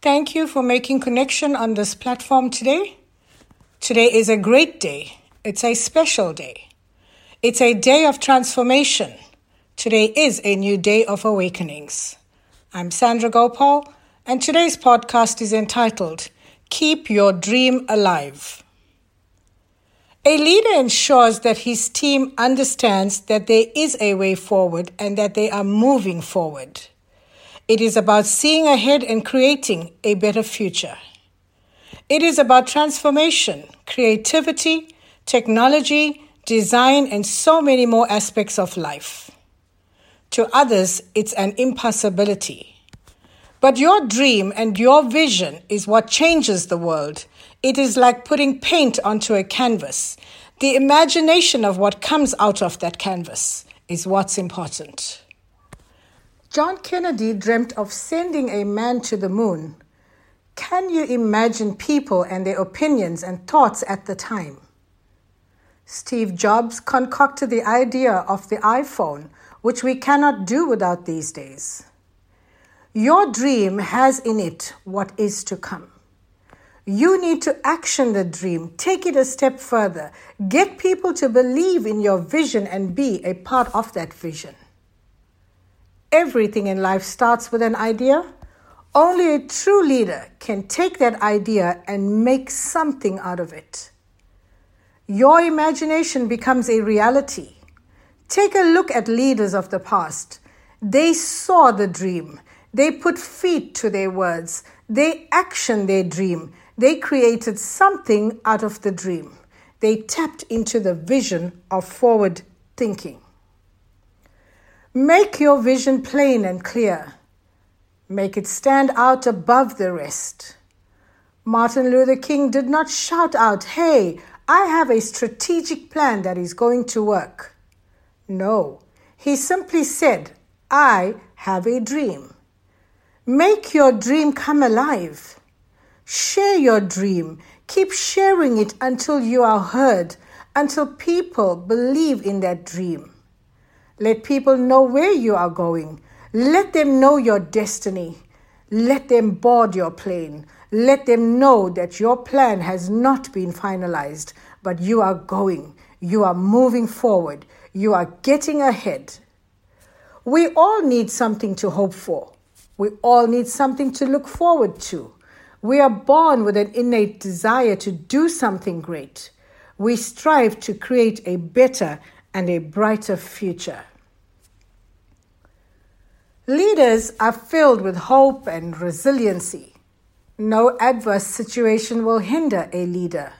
Thank you for making connection on this platform today. Today is a great day. It's a special day. It's a day of transformation. Today is a new day of awakenings. I'm Sandra Gopal, and today's podcast is entitled Keep Your Dream Alive. A leader ensures that his team understands that there is a way forward and that they are moving forward. It is about seeing ahead and creating a better future. It is about transformation, creativity, technology, design, and so many more aspects of life. To others, it's an impossibility. But your dream and your vision is what changes the world. It is like putting paint onto a canvas. The imagination of what comes out of that canvas is what's important. John Kennedy dreamt of sending a man to the moon. Can you imagine people and their opinions and thoughts at the time? Steve Jobs concocted the idea of the iPhone, which we cannot do without these days. Your dream has in it what is to come. You need to action the dream, take it a step further, get people to believe in your vision and be a part of that vision. Everything in life starts with an idea. Only a true leader can take that idea and make something out of it. Your imagination becomes a reality. Take a look at leaders of the past. They saw the dream. They put feet to their words. They actioned their dream. They created something out of the dream. They tapped into the vision of forward thinking. Make your vision plain and clear. Make it stand out above the rest. Martin Luther King did not shout out, Hey, I have a strategic plan that is going to work. No, he simply said, I have a dream. Make your dream come alive. Share your dream. Keep sharing it until you are heard, until people believe in that dream. Let people know where you are going. Let them know your destiny. Let them board your plane. Let them know that your plan has not been finalized, but you are going. You are moving forward. You are getting ahead. We all need something to hope for. We all need something to look forward to. We are born with an innate desire to do something great. We strive to create a better and a brighter future. Leaders are filled with hope and resiliency. No adverse situation will hinder a leader.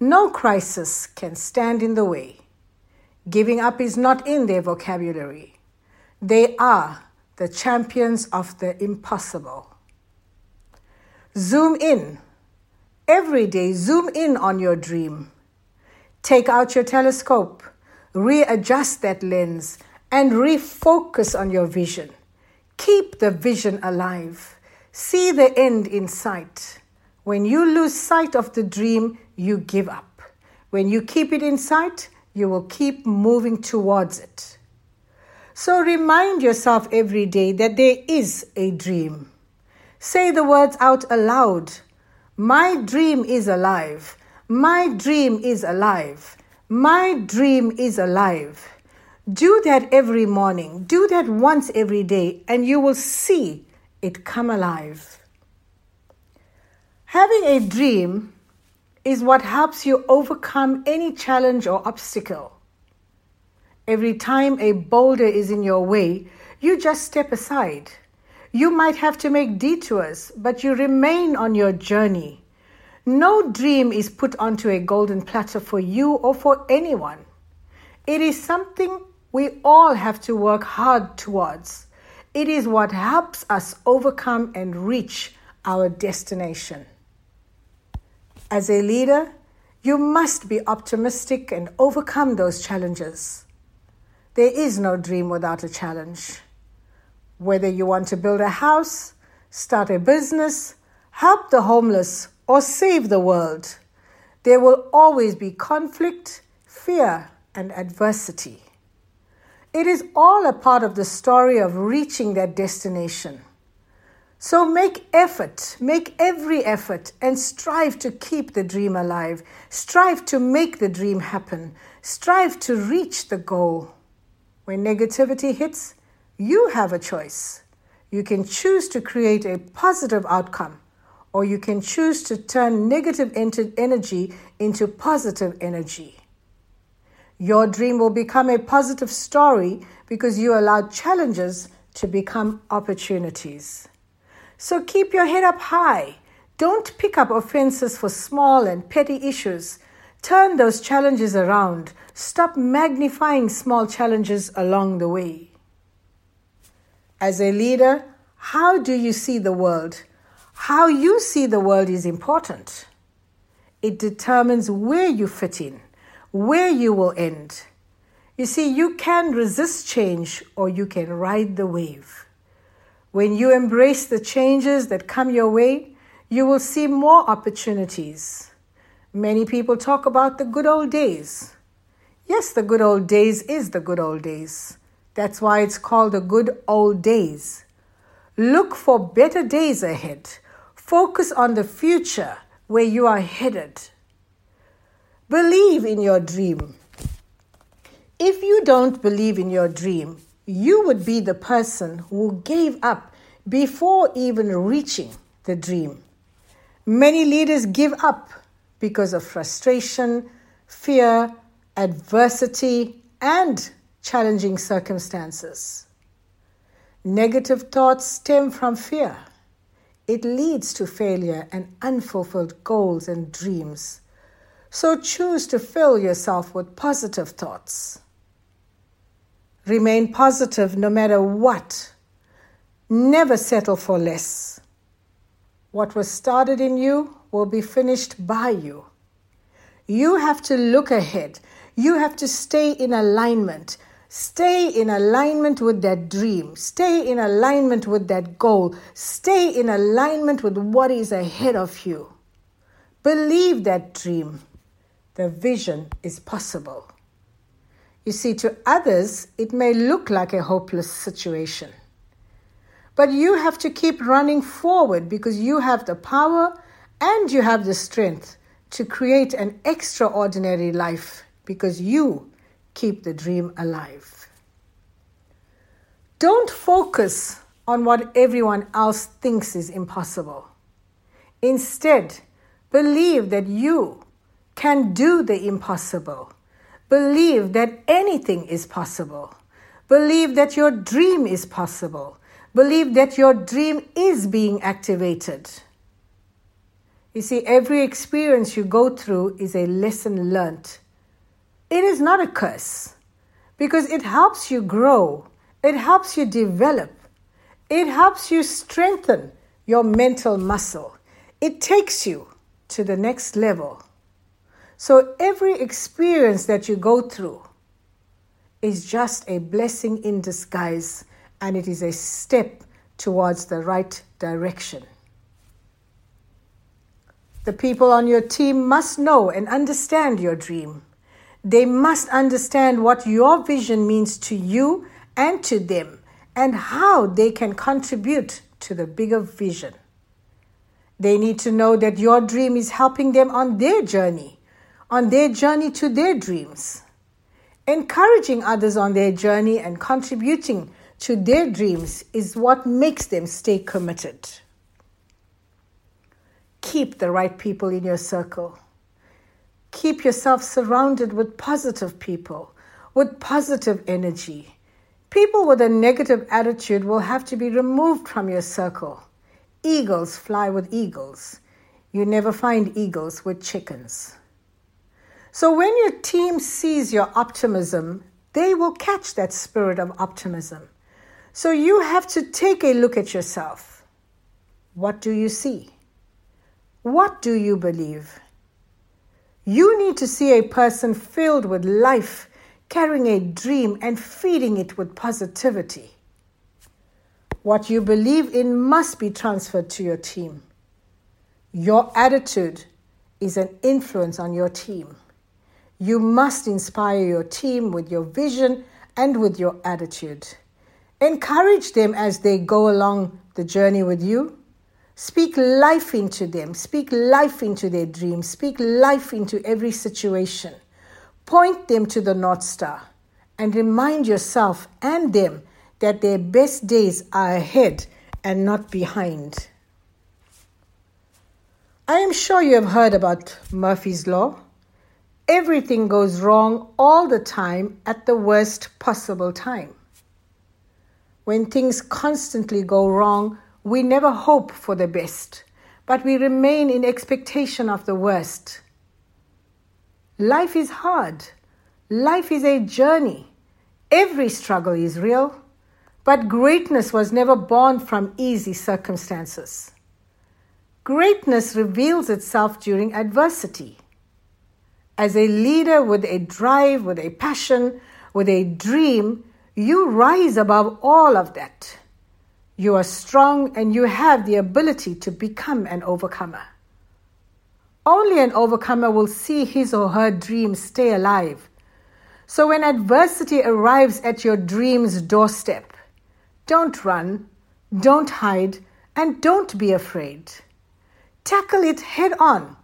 No crisis can stand in the way. Giving up is not in their vocabulary. They are the champions of the impossible. Zoom in. Every day, zoom in on your dream. Take out your telescope, readjust that lens, and refocus on your vision. Keep the vision alive. See the end in sight. When you lose sight of the dream, you give up. When you keep it in sight, you will keep moving towards it. So remind yourself every day that there is a dream. Say the words out aloud My dream is alive. My dream is alive. My dream is alive. Do that every morning. Do that once every day, and you will see it come alive. Having a dream is what helps you overcome any challenge or obstacle. Every time a boulder is in your way, you just step aside. You might have to make detours, but you remain on your journey. No dream is put onto a golden platter for you or for anyone. It is something we all have to work hard towards. It is what helps us overcome and reach our destination. As a leader, you must be optimistic and overcome those challenges. There is no dream without a challenge. Whether you want to build a house, start a business, help the homeless, or save the world, there will always be conflict, fear, and adversity. It is all a part of the story of reaching that destination. So make effort, make every effort, and strive to keep the dream alive. Strive to make the dream happen. Strive to reach the goal. When negativity hits, you have a choice. You can choose to create a positive outcome, or you can choose to turn negative energy into positive energy. Your dream will become a positive story because you allowed challenges to become opportunities. So keep your head up high. Don't pick up offenses for small and petty issues. Turn those challenges around. Stop magnifying small challenges along the way. As a leader, how do you see the world? How you see the world is important. It determines where you fit in, where you will end. You see, you can resist change or you can ride the wave. When you embrace the changes that come your way, you will see more opportunities. Many people talk about the good old days. Yes, the good old days is the good old days. That's why it's called the good old days. Look for better days ahead. Focus on the future where you are headed. Believe in your dream. If you don't believe in your dream, you would be the person who gave up before even reaching the dream. Many leaders give up because of frustration, fear, adversity, and challenging circumstances. Negative thoughts stem from fear. It leads to failure and unfulfilled goals and dreams. So choose to fill yourself with positive thoughts. Remain positive no matter what. Never settle for less. What was started in you will be finished by you. You have to look ahead. You have to stay in alignment. Stay in alignment with that dream. Stay in alignment with that goal. Stay in alignment with what is ahead of you. Believe that dream. The vision is possible. You see, to others, it may look like a hopeless situation. But you have to keep running forward because you have the power and you have the strength to create an extraordinary life because you keep the dream alive. Don't focus on what everyone else thinks is impossible. Instead, believe that you can do the impossible Believe that anything is possible. Believe that your dream is possible. Believe that your dream is being activated. You see, every experience you go through is a lesson learnt. It is not a curse because it helps you grow, it helps you develop, it helps you strengthen your mental muscle, it takes you to the next level. So every experience that you go through is just a blessing in disguise and it is a step towards the right direction. The people on your team must know and understand your dream. They must understand what your vision means to you and to them and how they can contribute to the bigger vision. They need to know that your dream is helping them on their journey on their journey to their dreams. Encouraging others on their journey and contributing to their dreams is what makes them stay committed. Keep the right people in your circle. Keep yourself surrounded with positive people, with positive energy. People with a negative attitude will have to be removed from your circle. Eagles fly with eagles. You never find eagles with chickens. So when your team sees your optimism, they will catch that spirit of optimism. So you have to take a look at yourself. What do you see? What do you believe? You need to see a person filled with life, carrying a dream and feeding it with positivity. What you believe in must be transferred to your team. Your attitude is an influence on your team. You must inspire your team with your vision and with your attitude. Encourage them as they go along the journey with you. Speak life into them. Speak life into their dreams. Speak life into every situation. Point them to the North Star and remind yourself and them that their best days are ahead and not behind. I am sure you have heard about Murphy's Law. Everything goes wrong all the time at the worst possible time. When things constantly go wrong, we never hope for the best, but we remain in expectation of the worst. Life is hard. Life is a journey. Every struggle is real, but greatness was never born from easy circumstances. Greatness reveals itself during adversity. As a leader with a drive, with a passion, with a dream, you rise above all of that. You are strong and you have the ability to become an overcomer. Only an overcomer will see his or her dreams stay alive. So when adversity arrives at your dream's doorstep, don't run, don't hide, and don't be afraid. Tackle it head on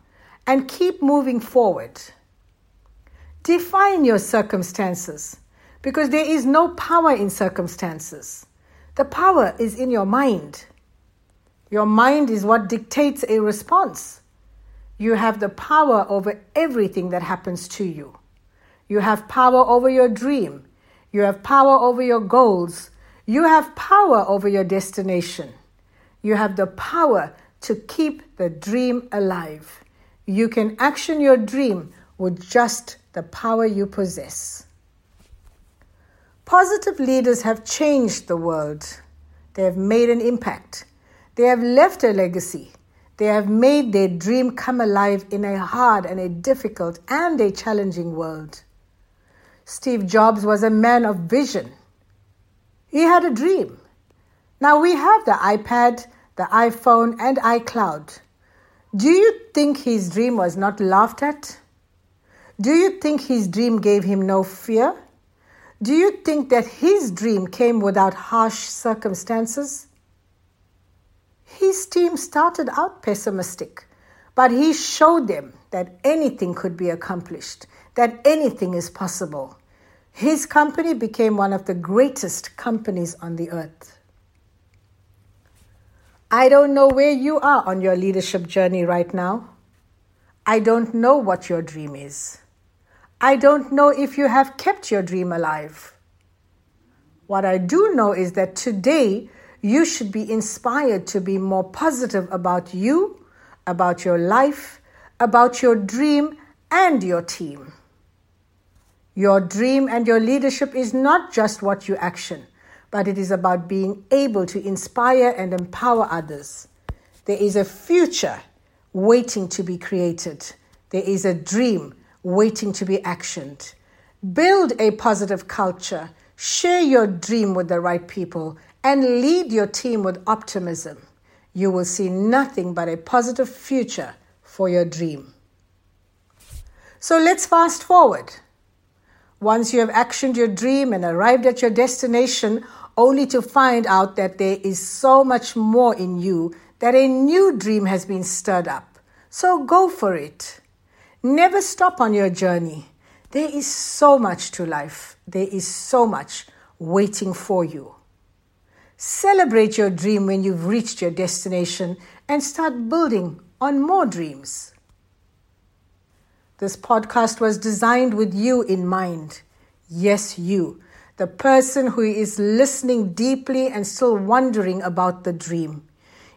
and keep moving forward. Define your circumstances because there is no power in circumstances. The power is in your mind. Your mind is what dictates a response. You have the power over everything that happens to you. You have power over your dream. You have power over your goals. You have power over your destination. You have the power to keep the dream alive. You can action your dream with just the power you possess. Positive leaders have changed the world. They have made an impact. They have left a legacy. They have made their dream come alive in a hard and a difficult and a challenging world. Steve Jobs was a man of vision. He had a dream. Now we have the iPad, the iPhone, and iCloud. Do you think his dream was not laughed at? Do you think his dream gave him no fear? Do you think that his dream came without harsh circumstances? His team started out pessimistic, but he showed them that anything could be accomplished, that anything is possible. His company became one of the greatest companies on the earth. I don't know where you are on your leadership journey right now. I don't know what your dream is. I don't know if you have kept your dream alive. What I do know is that today you should be inspired to be more positive about you, about your life, about your dream, and your team. Your dream and your leadership is not just what you action, but it is about being able to inspire and empower others. There is a future waiting to be created. There is a dream waiting to be actioned. Build a positive culture, share your dream with the right people, and lead your team with optimism. You will see nothing but a positive future for your dream. So let's fast forward. Once you have actioned your dream and arrived at your destination, only to find out that there is so much more in you, that a new dream has been stirred up. So go for it. Never stop on your journey. There is so much to life. There is so much waiting for you. Celebrate your dream when you've reached your destination and start building on more dreams. This podcast was designed with you in mind. Yes, you, the person who is listening deeply and still wondering about the dream.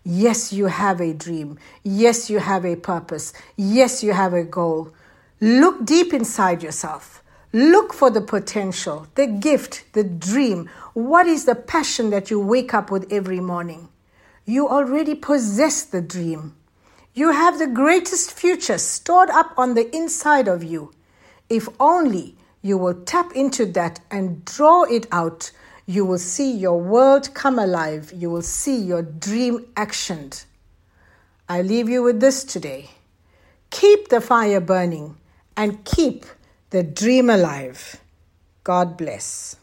Yes, you have a dream. Yes, you have a purpose. Yes, you have a goal. Look deep inside yourself. Look for the potential, the gift, the dream. What is the passion that you wake up with every morning? You already possess the dream. You have the greatest future stored up on the inside of you. If only you will tap into that and draw it out you will see your world come alive. You will see your dream actioned. I leave you with this today. Keep the fire burning and keep the dream alive. God bless.